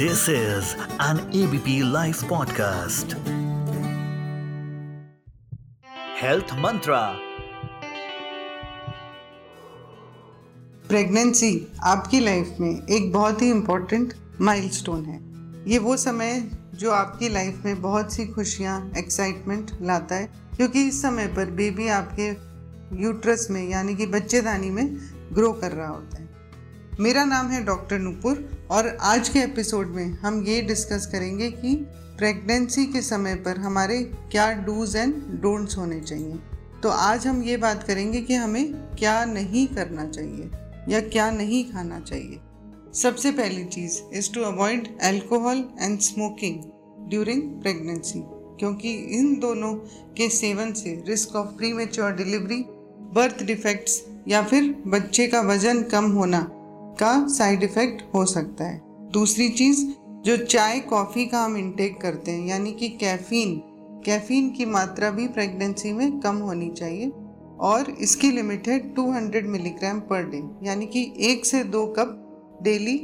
This is an ABP Life podcast. Health Mantra. Pregnancy आपकी life में एक बहुत ही इम्पोर्टेंट माइलस्टोन है ये वो समय जो आपकी लाइफ में बहुत सी खुशियाँ एक्साइटमेंट लाता है, क्योंकि इस समय पर बेबी आपके यूट्रस में, यानी कि बच्चेदानी में ग्रो कर रहा होता है मेरा नाम है डॉक्टर नूपुर और आज के एपिसोड में हम ये डिस्कस करेंगे कि प्रेगनेंसी के समय पर हमारे क्या डूज एंड डोंट्स होने चाहिए। तो आज हम ये बात करेंगे कि हमें क्या नहीं करना चाहिए या क्या नहीं खाना चाहिए। सबसे पहली चीज़ is to avoid alcohol and smoking during pregnancy क्योंकि इन दोनों के सेवन से risk of pre delivery birth defects या फिर बच्चे का वज़न कम होना का साइड इफ़ेक्ट हो सकता है। दूसरी चीज़, जो चाय कॉफ़ी का हम इंटेक करते हैं, यानी कि कैफ़ीन कैफ़ीन की मात्रा भी प्रेगनेंसी में कम होनी चाहिए और इसकी लिमिट है 200 मिलीग्राम पर डे यानी कि एक से दो कप डेली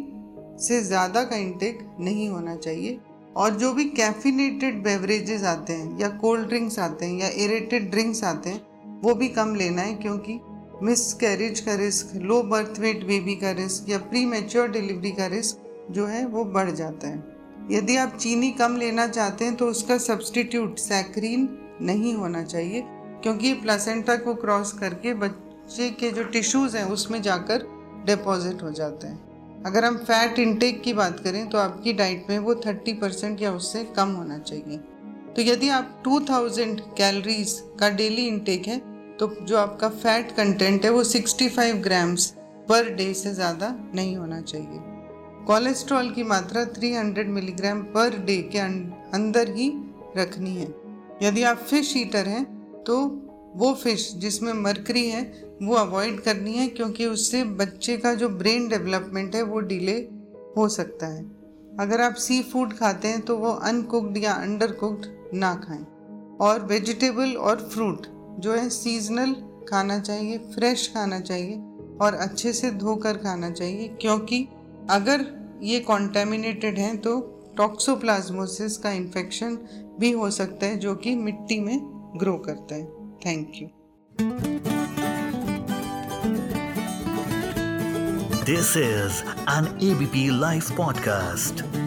से ज़्यादा का इंटेक नहीं होना चाहिए। और जो भी कैफिनेटेड बेवरेजेस आते हैं, या कोल्ड ड्रिंक्स आते हैं, या एरेटेड ड्रिंक्स आते हैं, वो भी कम लेना है, क्योंकि मिस कैरेज का risk low birth weight baby का रिस्क या प्री मेच्योर डिलीवरी का रिस्क जो है वो बढ़ जाता है। यदि आप चीनी कम लेना चाहते हैं तो उसका सब्सटीट्यूट सैक्रीन नहीं होना चाहिए, क्योंकि प्लासेंटा को क्रॉस करके बच्चे के जो टिश्यूज़ हैं उसमें जाकर डिपॉजिट हो जाते हैं। अगर हम फैट इंटेक की बात करें तो आपकी डाइट में वो 30 परसेंट या उससे कम होना चाहिए। तो यदि आप 2000 कैलोरीज का डेली इंटेक है तो जो आपका फैट कंटेंट है वो 65 ग्राम्स पर डे से ज़्यादा नहीं होना चाहिए। कोलेस्ट्रॉल की मात्रा 300 मिलीग्राम पर डे के अं-, अंदर ही रखनी है। यदि आप फ़िश ईटर हैं तो वो फ़िश जिसमें मरकरी है वो अवॉइड करनी है क्योंकि उससे बच्चे का जो ब्रेन डेवलपमेंट है वो डिले हो सकता है। अगर आप सी फ़ूड खाते हैं तो वो अनकुकड या अंडर कुकड ना खाएँ। और वेजिटेबल और फ्रूट जो है सीजनल खाना चाहिए फ्रेश खाना चाहिए और अच्छे से धोकर खाना चाहिए क्योंकि अगर ये कॉन्टेमिनेटेड हैं तो टॉक्सोप्लाज्मोसिस का इन्फेक्शन भी हो सकता है जो कि मिट्टी में ग्रो करता है। Thank you this is an ABP live podcast